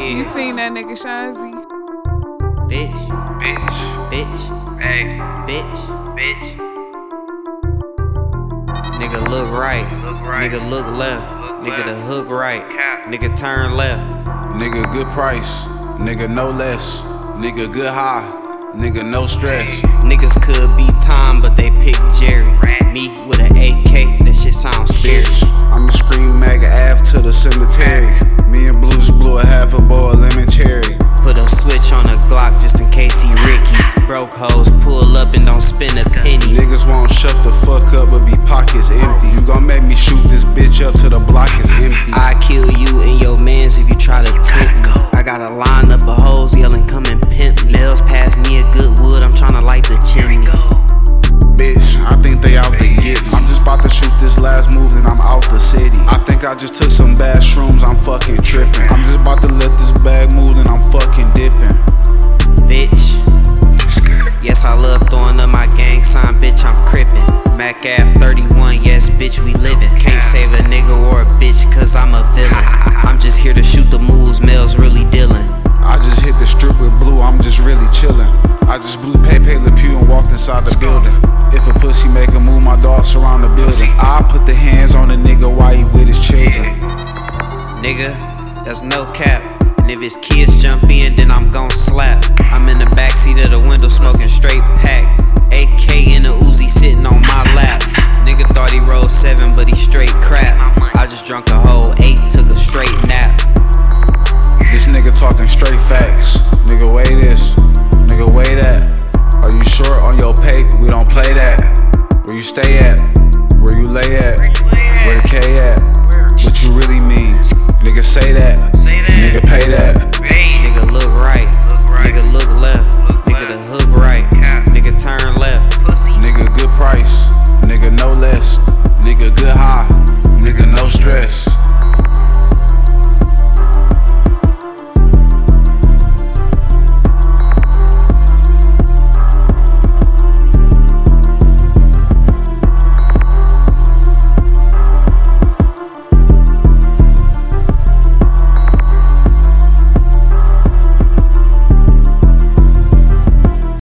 You seen that nigga Shawnzy? Bitch, Bitch. bitch, Hey. bitch. Bitch. Nigga look right. Look right. Nigga look left. Look Nigga the hook right. Cap. Nigga turn left. Nigga, good price. Nigga, no less. Nigga, good high. Nigga, no stress. Niggas could be Tom, but they pick Jerry. Me with an AK, that shit sounds scary. I'ma scream mega Ave to the cemetery. Glock just in case he Ricky. Broke hoes, pull up and don't spend a penny. Niggas won't shut the fuck up, but be pockets empty. You gon' make me shoot this bitch up till the block is empty. I kill you and your mans if you try to tempt me. I got a lineup of hoes yelling, come and pimp me. Nails pass me a good wood, I'm tryna light the chimney. Bitch, I think they out to get me. I'm just about to shoot this last move, then I'm out the city. I think I just took some bad shrooms, I'm fucking tripping. Mack Ave 31, yes, bitch, we livin'. Can't save a nigga or a bitch, cause I'm a villain. I'm just here to shoot the moves, Mellz really dealin'. I just hit the strip with blue, I'm just really chillin'. I just blew Pepe Le Pew and walked inside the building. If a pussy make a move, my dogs surround the building. I put the hands on a nigga while he with his children. Nigga, that's no cap. And if his kids jump in, then I'm gon' slap. I'm in the backseat of the window smoking straight pack. Just drunk a whole eight, took a straight nap. This nigga talking straight facts. Nigga, weigh this. Nigga, weigh that. Are you short on your paper? We don't play that. Where you stay at? Where you lay at?